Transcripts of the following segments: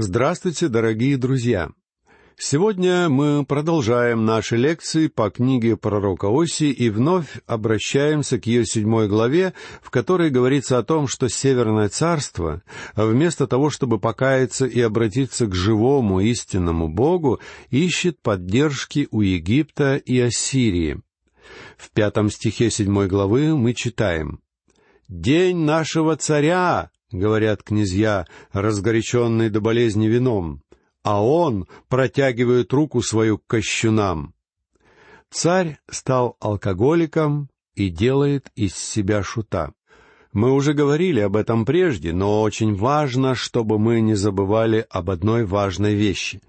Здравствуйте, дорогие друзья! Сегодня мы продолжаем наши лекции по книге пророка Оси и вновь обращаемся к ее седьмой главе, в которой говорится о том, что Северное Царство, вместо того, чтобы покаяться и обратиться к живому истинному Богу, ищет поддержки у Египта и Ассирии. В пятом стихе седьмой главы мы читаем «День нашего царя!» — говорят князья, разгоряченные до болезни вином а он протягивает руку свою к кощунам. Царь стал алкоголиком и делает из себя шута. Мы уже говорили об этом прежде, но очень важно, чтобы мы не забывали об одной важной вещи.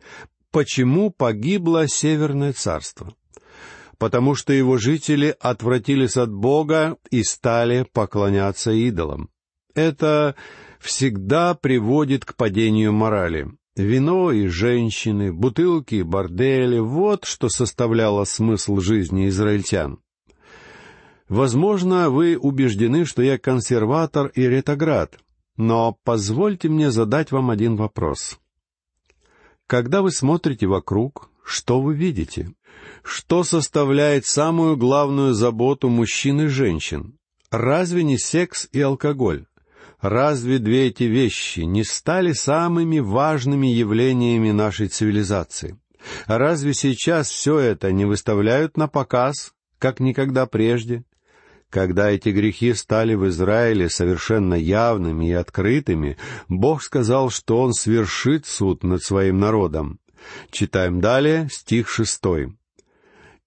Почему погибло Северное Царство? Потому что его жители отвратились от Бога и стали поклоняться идолам. Это всегда приводит к падению морали. Вино и женщины, бутылки и бордели — вот что составляло смысл жизни израильтян. Возможно, вы убеждены, что я консерватор и ретоград, но позвольте мне задать вам один вопрос. Когда вы смотрите вокруг, что вы видите? Что составляет самую главную заботу мужчин и женщин? Разве не секс и алкоголь? Разве две эти вещи не стали самыми важными явлениями нашей цивилизации? Разве сейчас все это не выставляют на показ, как никогда прежде? Когда эти грехи стали в Израиле совершенно явными и открытыми, Бог сказал, что Он свершит суд над своим народом. Читаем далее стих шестой.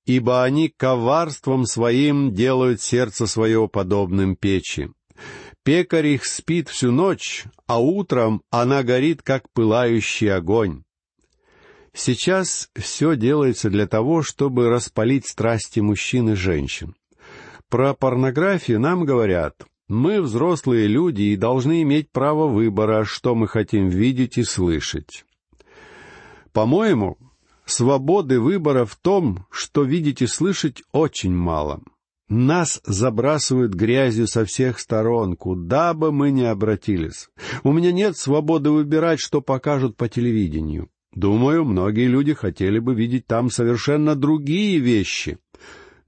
«Ибо они коварством своим делают сердце свое подобным печи. Пекарь их спит всю ночь, а утром она горит, как пылающий огонь. Сейчас все делается для того, чтобы распалить страсти мужчин и женщин. Про порнографию нам говорят, мы взрослые люди и должны иметь право выбора, что мы хотим видеть и слышать. По-моему, свободы выбора в том, что видеть и слышать, очень мало. Нас забрасывают грязью со всех сторон, куда бы мы ни обратились. У меня нет свободы выбирать, что покажут по телевидению. Думаю, многие люди хотели бы видеть там совершенно другие вещи.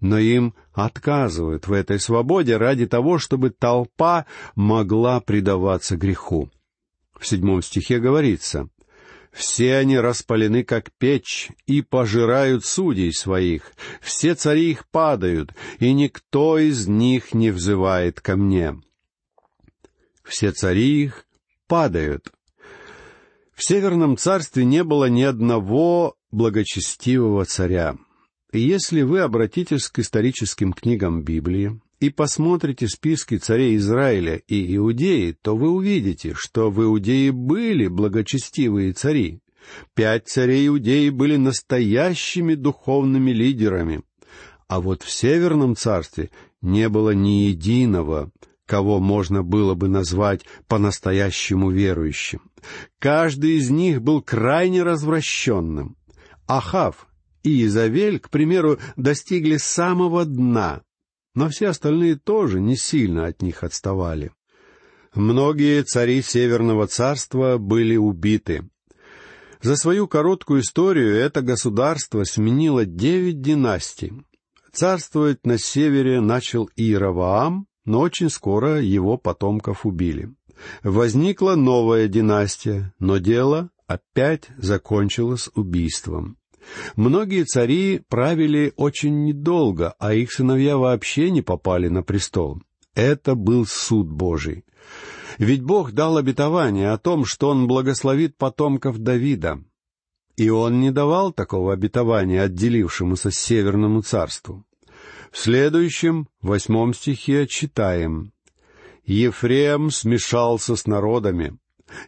Но им отказывают в этой свободе ради того, чтобы толпа могла предаваться греху. В седьмом стихе говорится, все они распалены, как печь, и пожирают судей своих. Все цари их падают, и никто из них не взывает ко мне. Все цари их падают. В Северном царстве не было ни одного благочестивого царя. И если вы обратитесь к историческим книгам Библии, и посмотрите списки царей Израиля и Иудеи, то вы увидите, что в Иудее были благочестивые цари. Пять царей Иудеи были настоящими духовными лидерами. А вот в Северном царстве не было ни единого, кого можно было бы назвать по-настоящему верующим. Каждый из них был крайне развращенным. Ахав и Изавель, к примеру, достигли самого дна, но все остальные тоже не сильно от них отставали. Многие цари Северного царства были убиты. За свою короткую историю это государство сменило девять династий. Царствовать на севере начал Иераваам, но очень скоро его потомков убили. Возникла новая династия, но дело опять закончилось убийством. Многие цари правили очень недолго, а их сыновья вообще не попали на престол. Это был суд Божий. Ведь Бог дал обетование о том, что Он благословит потомков Давида. И Он не давал такого обетования отделившемуся Северному царству. В следующем, восьмом стихе, читаем «Ефрем смешался с народами.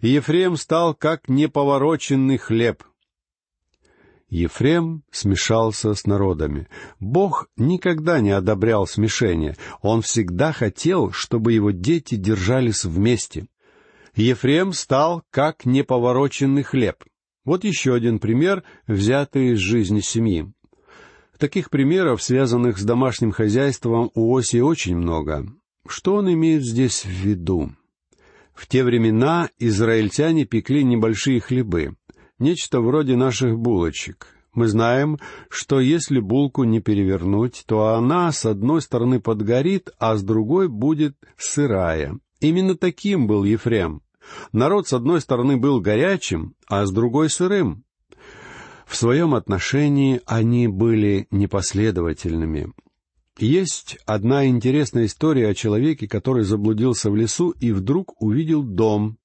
Ефрем стал как неповороченный хлеб, Ефрем смешался с народами. Бог никогда не одобрял смешение. Он всегда хотел, чтобы его дети держались вместе. Ефрем стал как неповороченный хлеб. Вот еще один пример, взятый из жизни семьи. Таких примеров, связанных с домашним хозяйством, у Оси очень много. Что он имеет здесь в виду? В те времена израильтяне пекли небольшие хлебы, нечто вроде наших булочек. Мы знаем, что если булку не перевернуть, то она с одной стороны подгорит, а с другой будет сырая. Именно таким был Ефрем. Народ с одной стороны был горячим, а с другой сырым. В своем отношении они были непоследовательными. Есть одна интересная история о человеке, который заблудился в лесу и вдруг увидел дом.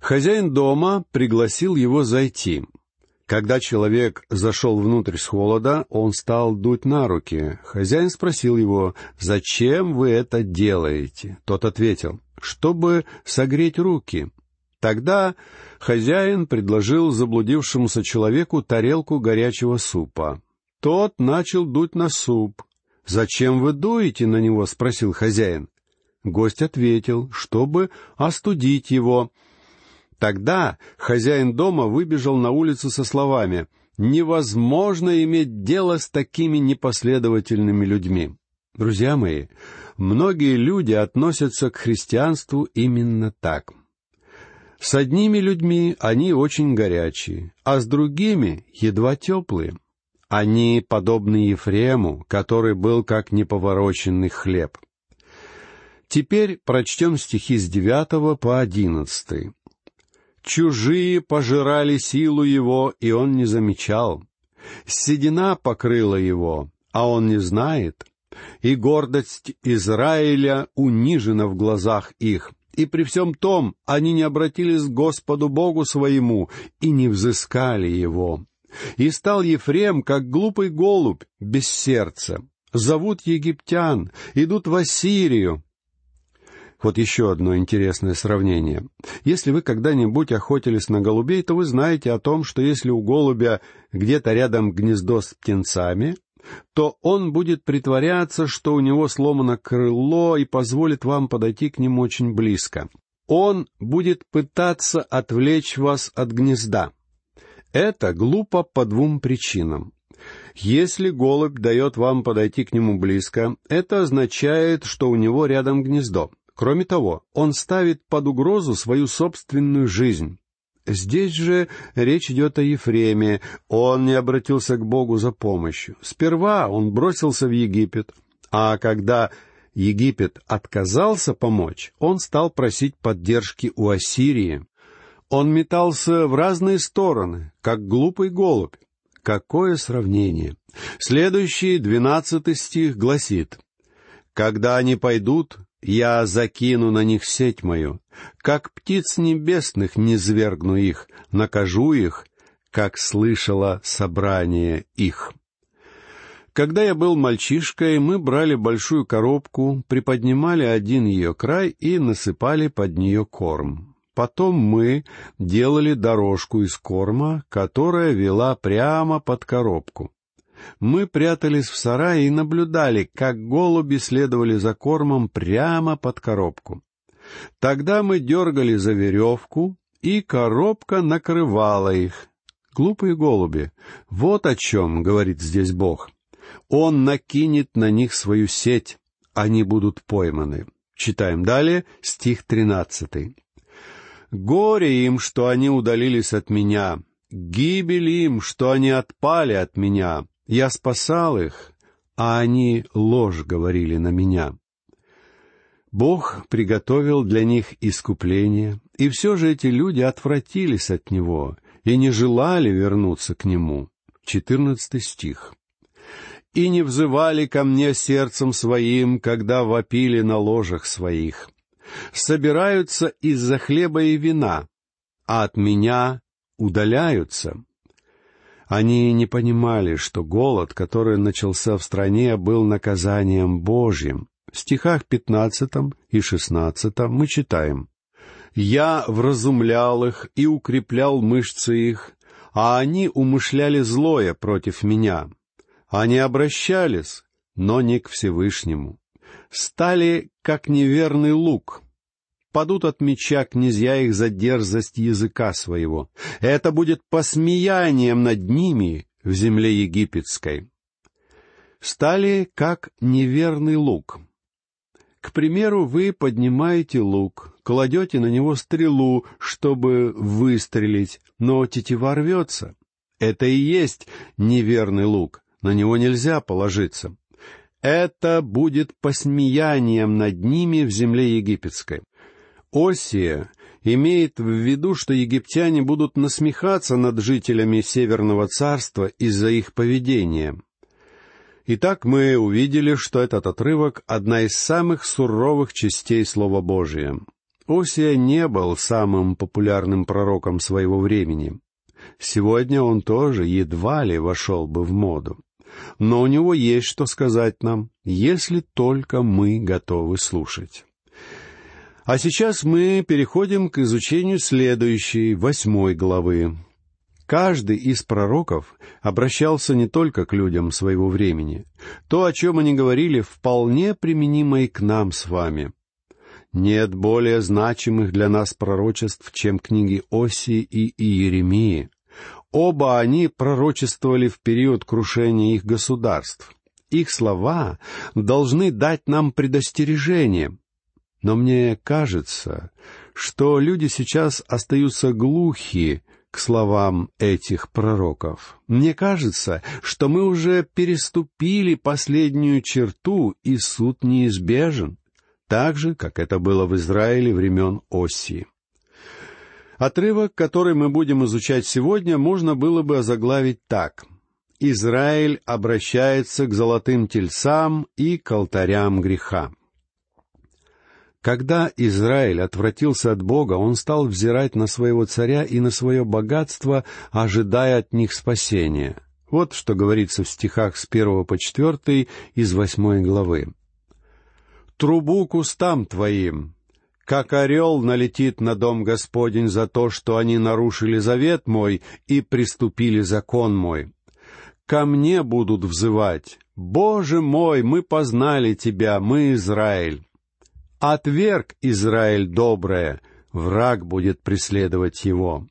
Хозяин дома пригласил его зайти. Когда человек зашел внутрь с холода, он стал дуть на руки. Хозяин спросил его, «Зачем вы это делаете?» Тот ответил, «Чтобы согреть руки». Тогда хозяин предложил заблудившемуся человеку тарелку горячего супа. Тот начал дуть на суп. «Зачем вы дуете на него?» — спросил хозяин. Гость ответил, чтобы остудить его. Тогда хозяин дома выбежал на улицу со словами «Невозможно иметь дело с такими непоследовательными людьми». Друзья мои, многие люди относятся к христианству именно так. С одними людьми они очень горячие, а с другими едва теплые. Они подобны Ефрему, который был как неповороченный хлеб. Теперь прочтем стихи с девятого по одиннадцатый. «Чужие пожирали силу его, и он не замечал. Седина покрыла его, а он не знает. И гордость Израиля унижена в глазах их, и при всем том они не обратились к Господу Богу своему и не взыскали его. И стал Ефрем, как глупый голубь, без сердца. Зовут египтян, идут в Ассирию. Вот еще одно интересное сравнение. Если вы когда-нибудь охотились на голубей, то вы знаете о том, что если у голубя где-то рядом гнездо с птенцами, то он будет притворяться, что у него сломано крыло и позволит вам подойти к нему очень близко. Он будет пытаться отвлечь вас от гнезда. Это глупо по двум причинам. Если голубь дает вам подойти к нему близко, это означает, что у него рядом гнездо. Кроме того, он ставит под угрозу свою собственную жизнь. Здесь же речь идет о Ефреме. Он не обратился к Богу за помощью. Сперва он бросился в Египет, а когда Египет отказался помочь, он стал просить поддержки у Ассирии. Он метался в разные стороны, как глупый голубь. Какое сравнение! Следующий, двенадцатый стих гласит, «Когда они пойдут, я закину на них сеть мою, как птиц небесных не свергну их, накажу их, как слышала собрание их. Когда я был мальчишкой, мы брали большую коробку, приподнимали один ее край и насыпали под нее корм. Потом мы делали дорожку из корма, которая вела прямо под коробку мы прятались в сарае и наблюдали, как голуби следовали за кормом прямо под коробку. Тогда мы дергали за веревку, и коробка накрывала их. Глупые голуби, вот о чем говорит здесь Бог. Он накинет на них свою сеть, они будут пойманы. Читаем далее стих тринадцатый. «Горе им, что они удалились от меня, гибель им, что они отпали от меня, я спасал их, а они ложь говорили на меня. Бог приготовил для них искупление, и все же эти люди отвратились от Него и не желали вернуться к Нему. Четырнадцатый стих. «И не взывали ко мне сердцем своим, когда вопили на ложах своих. Собираются из-за хлеба и вина, а от меня удаляются. Они не понимали, что голод, который начался в стране, был наказанием Божьим. В стихах пятнадцатом и шестнадцатом мы читаем «Я вразумлял их и укреплял мышцы их, а они умышляли злое против меня. Они обращались, но не к Всевышнему. Стали, как неверный лук, падут от меча князья их за дерзость языка своего. Это будет посмеянием над ними в земле египетской. Стали как неверный лук. К примеру, вы поднимаете лук, кладете на него стрелу, чтобы выстрелить, но тетива рвется. Это и есть неверный лук, на него нельзя положиться. Это будет посмеянием над ними в земле египетской. Осия имеет в виду, что египтяне будут насмехаться над жителями Северного царства из-за их поведения. Итак, мы увидели, что этот отрывок — одна из самых суровых частей Слова Божия. Осия не был самым популярным пророком своего времени. Сегодня он тоже едва ли вошел бы в моду. Но у него есть что сказать нам, если только мы готовы слушать. А сейчас мы переходим к изучению следующей, восьмой главы. Каждый из пророков обращался не только к людям своего времени. То, о чем они говорили, вполне применимо и к нам с вами. Нет более значимых для нас пророчеств, чем книги Осии и Иеремии. Оба они пророчествовали в период крушения их государств. Их слова должны дать нам предостережение. Но мне кажется, что люди сейчас остаются глухи к словам этих пророков. Мне кажется, что мы уже переступили последнюю черту, и суд неизбежен, так же, как это было в Израиле времен Оси. Отрывок, который мы будем изучать сегодня, можно было бы озаглавить так. Израиль обращается к золотым тельцам и к алтарям греха. Когда Израиль отвратился от Бога, он стал взирать на своего царя и на свое богатство, ожидая от них спасения. Вот что говорится в стихах с первого по четвертый из восьмой главы. «Трубу кустам твоим, как орел налетит на дом Господень за то, что они нарушили завет мой и приступили закон мой. Ко мне будут взывать, «Боже мой, мы познали Тебя, мы Израиль». Отверг Израиль доброе, враг будет преследовать его.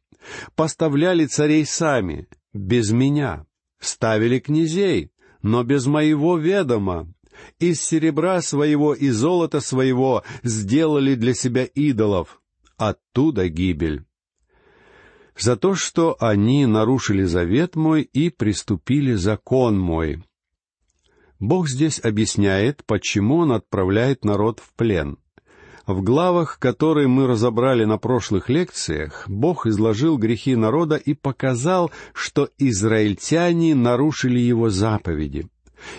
Поставляли царей сами, без меня. Ставили князей, но без моего ведома. Из серебра своего и золота своего сделали для себя идолов. Оттуда гибель. За то, что они нарушили завет мой и приступили закон мой, Бог здесь объясняет, почему Он отправляет народ в плен. В главах, которые мы разобрали на прошлых лекциях, Бог изложил грехи народа и показал, что израильтяне нарушили Его заповеди.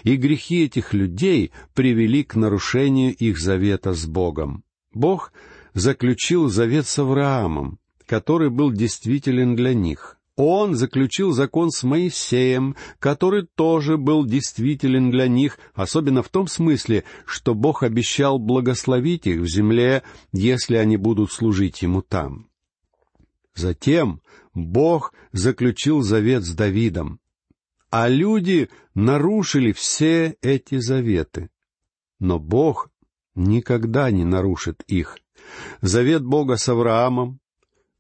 И грехи этих людей привели к нарушению их завета с Богом. Бог заключил завет с Авраамом, который был действителен для них. Он заключил закон с Моисеем, который тоже был действителен для них, особенно в том смысле, что Бог обещал благословить их в земле, если они будут служить Ему там. Затем Бог заключил завет с Давидом, а люди нарушили все эти заветы. Но Бог никогда не нарушит их. Завет Бога с Авраамом,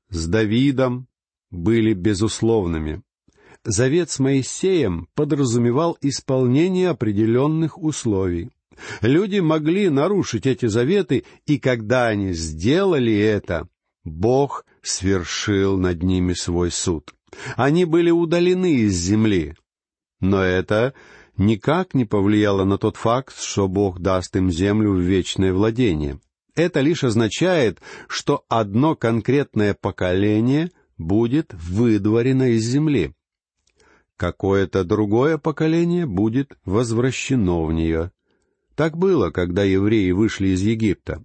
с Давидом, были безусловными. Завет с Моисеем подразумевал исполнение определенных условий. Люди могли нарушить эти заветы, и когда они сделали это, Бог свершил над ними свой суд. Они были удалены из земли. Но это никак не повлияло на тот факт, что Бог даст им землю в вечное владение. Это лишь означает, что одно конкретное поколение будет выдворено из земли. Какое-то другое поколение будет возвращено в нее. Так было, когда евреи вышли из Египта.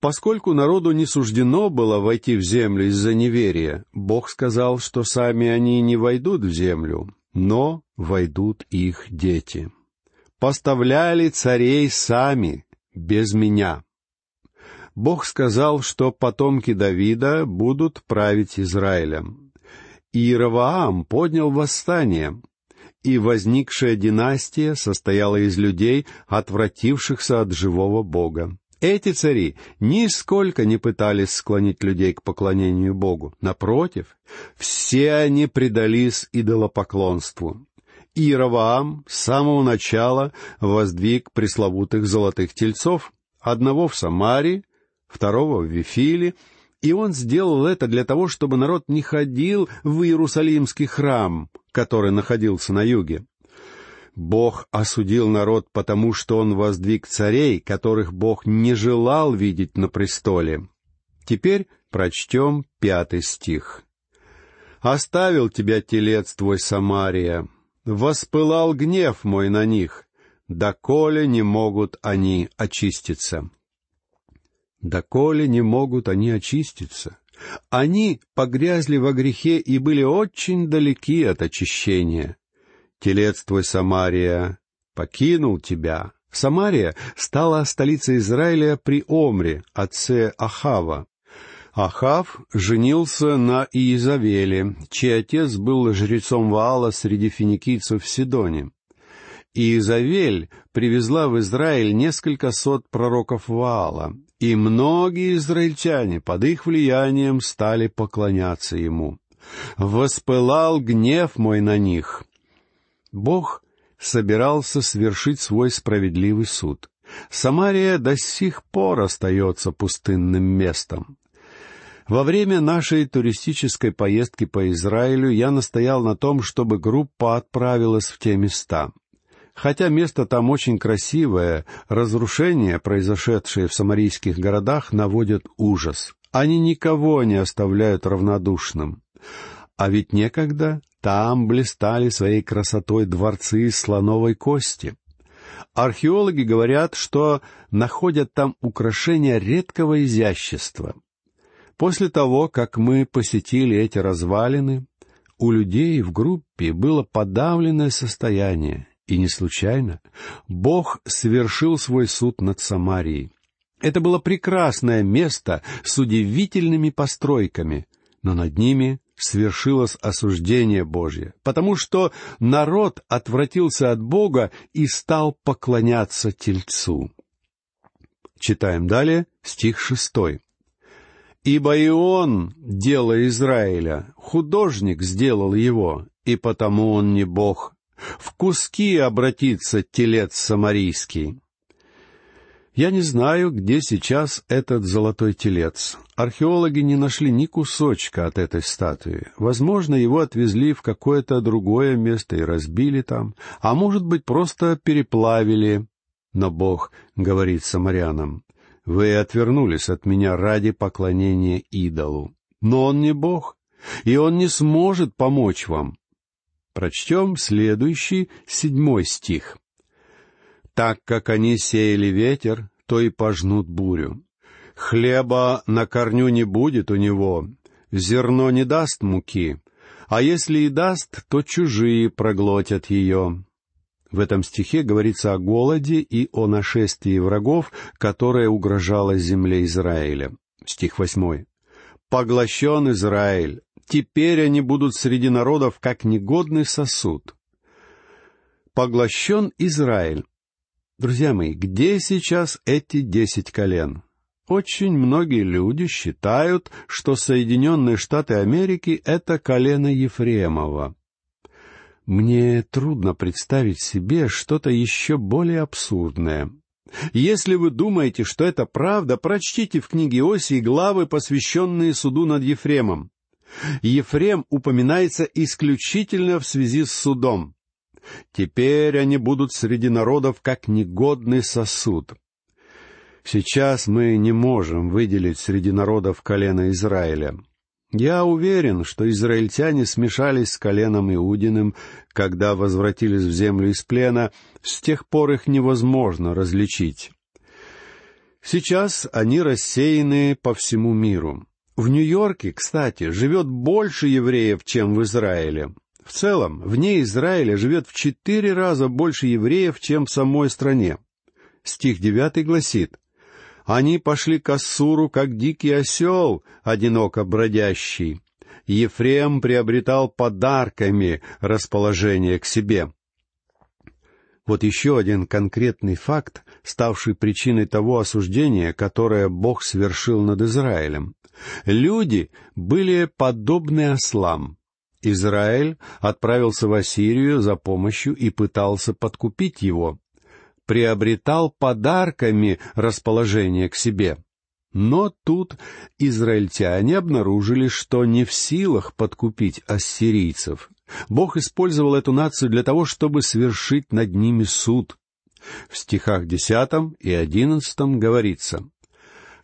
Поскольку народу не суждено было войти в землю из-за неверия, Бог сказал, что сами они не войдут в землю, но войдут их дети. «Поставляли царей сами, без меня». Бог сказал, что потомки Давида будут править Израилем. И Иераваам поднял восстание, и возникшая династия состояла из людей, отвратившихся от живого Бога. Эти цари нисколько не пытались склонить людей к поклонению Богу. Напротив, все они предались идолопоклонству. Иераваам с самого начала воздвиг пресловутых золотых тельцов, одного в Самаре, второго в Вифиле, и он сделал это для того, чтобы народ не ходил в Иерусалимский храм, который находился на юге. Бог осудил народ, потому что он воздвиг царей, которых Бог не желал видеть на престоле. Теперь прочтем пятый стих. «Оставил тебя телец твой, Самария, воспылал гнев мой на них, доколе не могут они очиститься». Доколе не могут они очиститься. Они погрязли во грехе и были очень далеки от очищения. Телец твой, Самария, покинул тебя. Самария стала столицей Израиля при Омре, отце Ахава. Ахав женился на Иезавеле, чей отец был жрецом Ваала среди финикийцев в Сидоне. Иезавель привезла в Израиль несколько сот пророков Ваала, и многие израильтяне под их влиянием стали поклоняться ему. «Воспылал гнев мой на них». Бог собирался свершить свой справедливый суд. Самария до сих пор остается пустынным местом. Во время нашей туристической поездки по Израилю я настоял на том, чтобы группа отправилась в те места. Хотя место там очень красивое, разрушения, произошедшие в самарийских городах, наводят ужас. Они никого не оставляют равнодушным. А ведь некогда там блистали своей красотой дворцы слоновой кости. Археологи говорят, что находят там украшения редкого изящества — После того, как мы посетили эти развалины, у людей в группе было подавленное состояние, и не случайно. Бог совершил свой суд над Самарией. Это было прекрасное место с удивительными постройками, но над ними свершилось осуждение Божье, потому что народ отвратился от Бога и стал поклоняться Тельцу. Читаем далее стих шестой. Ибо и он, дело Израиля, художник сделал его, и потому он не Бог. В куски обратится телец самарийский. Я не знаю, где сейчас этот золотой телец. Археологи не нашли ни кусочка от этой статуи. Возможно, его отвезли в какое-то другое место и разбили там, а может быть, просто переплавили. Но Бог говорит самарянам, вы отвернулись от меня ради поклонения идолу. Но он не Бог, и он не сможет помочь вам. Прочтем следующий, седьмой стих. «Так как они сеяли ветер, то и пожнут бурю. Хлеба на корню не будет у него, зерно не даст муки, а если и даст, то чужие проглотят ее. В этом стихе говорится о голоде и о нашествии врагов, которое угрожало земле Израиля. Стих восьмой. «Поглощен Израиль, теперь они будут среди народов, как негодный сосуд». Поглощен Израиль. Друзья мои, где сейчас эти десять колен? Очень многие люди считают, что Соединенные Штаты Америки — это колено Ефремова. Мне трудно представить себе что-то еще более абсурдное. Если вы думаете, что это правда, прочтите в книге Осии главы, посвященные суду над Ефремом. Ефрем упоминается исключительно в связи с судом. Теперь они будут среди народов как негодный сосуд. Сейчас мы не можем выделить среди народов колено Израиля. Я уверен, что израильтяне смешались с коленом Иудиным, когда возвратились в землю из плена, с тех пор их невозможно различить. Сейчас они рассеяны по всему миру. В Нью-Йорке, кстати, живет больше евреев, чем в Израиле. В целом, вне Израиля живет в четыре раза больше евреев, чем в самой стране. Стих девятый гласит, они пошли к Ассуру, как дикий осел, одиноко бродящий. Ефрем приобретал подарками расположение к себе. Вот еще один конкретный факт, ставший причиной того осуждения, которое Бог свершил над Израилем. Люди были подобны ослам. Израиль отправился в Ассирию за помощью и пытался подкупить его. Приобретал подарками расположение к себе. Но тут израильтяне обнаружили, что не в силах подкупить ассирийцев. Бог использовал эту нацию для того, чтобы свершить над ними суд. В стихах десятом и одиннадцатом говорится,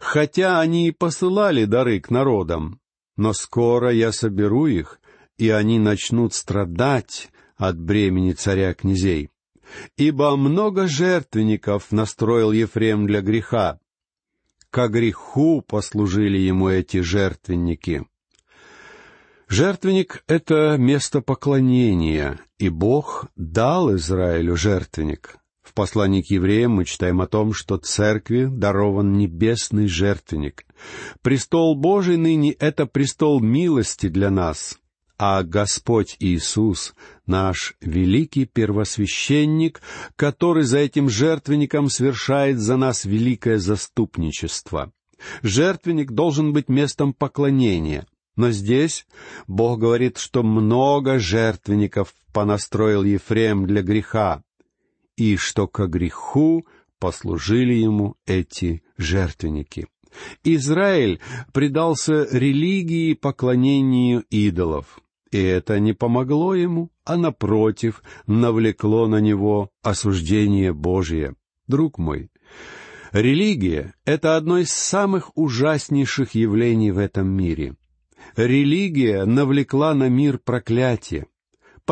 «Хотя они и посылали дары к народам, но скоро я соберу их, и они начнут страдать от бремени царя князей. Ибо много жертвенников настроил Ефрем для греха. Ко греху послужили ему эти жертвенники. Жертвенник — это место поклонения, и Бог дал Израилю жертвенник. В послании к евреям мы читаем о том, что церкви дарован небесный жертвенник. Престол Божий ныне — это престол милости для нас, а Господь Иисус — наш великий первосвященник, который за этим жертвенником совершает за нас великое заступничество. Жертвенник должен быть местом поклонения, но здесь Бог говорит, что много жертвенников понастроил Ефрем для греха, и что ко греху послужили ему эти жертвенники. Израиль предался религии поклонению идолов. И это не помогло ему, а, напротив, навлекло на него осуждение Божие. Друг мой, религия — это одно из самых ужаснейших явлений в этом мире. Религия навлекла на мир проклятие.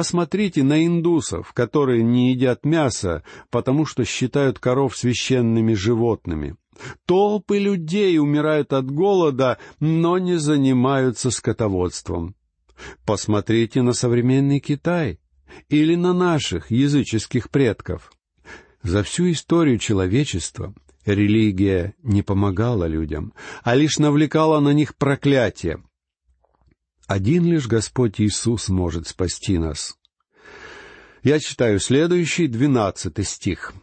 Посмотрите на индусов, которые не едят мясо, потому что считают коров священными животными. Толпы людей умирают от голода, но не занимаются скотоводством. Посмотрите на современный Китай или на наших языческих предков. За всю историю человечества религия не помогала людям, а лишь навлекала на них проклятие. Один лишь Господь Иисус может спасти нас. Я читаю следующий, двенадцатый стих.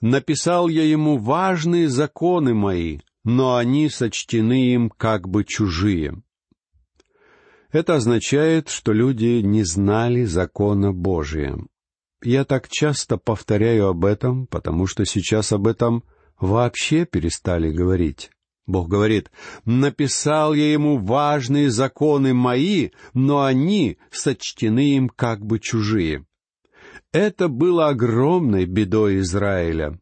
«Написал я ему важные законы мои, но они сочтены им как бы чужие». Это означает, что люди не знали закона Божия. Я так часто повторяю об этом, потому что сейчас об этом вообще перестали говорить. Бог говорит, «Написал я ему важные законы мои, но они сочтены им как бы чужие». Это было огромной бедой Израиля.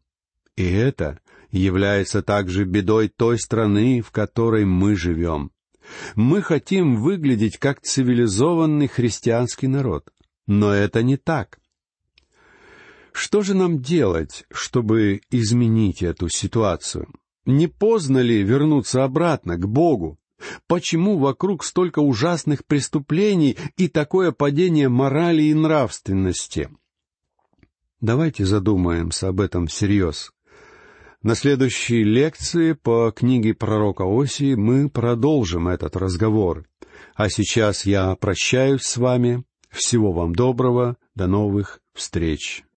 И это является также бедой той страны, в которой мы живем. Мы хотим выглядеть как цивилизованный христианский народ, но это не так. Что же нам делать, чтобы изменить эту ситуацию? Не поздно ли вернуться обратно к Богу? Почему вокруг столько ужасных преступлений и такое падение морали и нравственности? Давайте задумаемся об этом всерьез. На следующей лекции по книге пророка Осии мы продолжим этот разговор. А сейчас я прощаюсь с вами. Всего вам доброго. До новых встреч.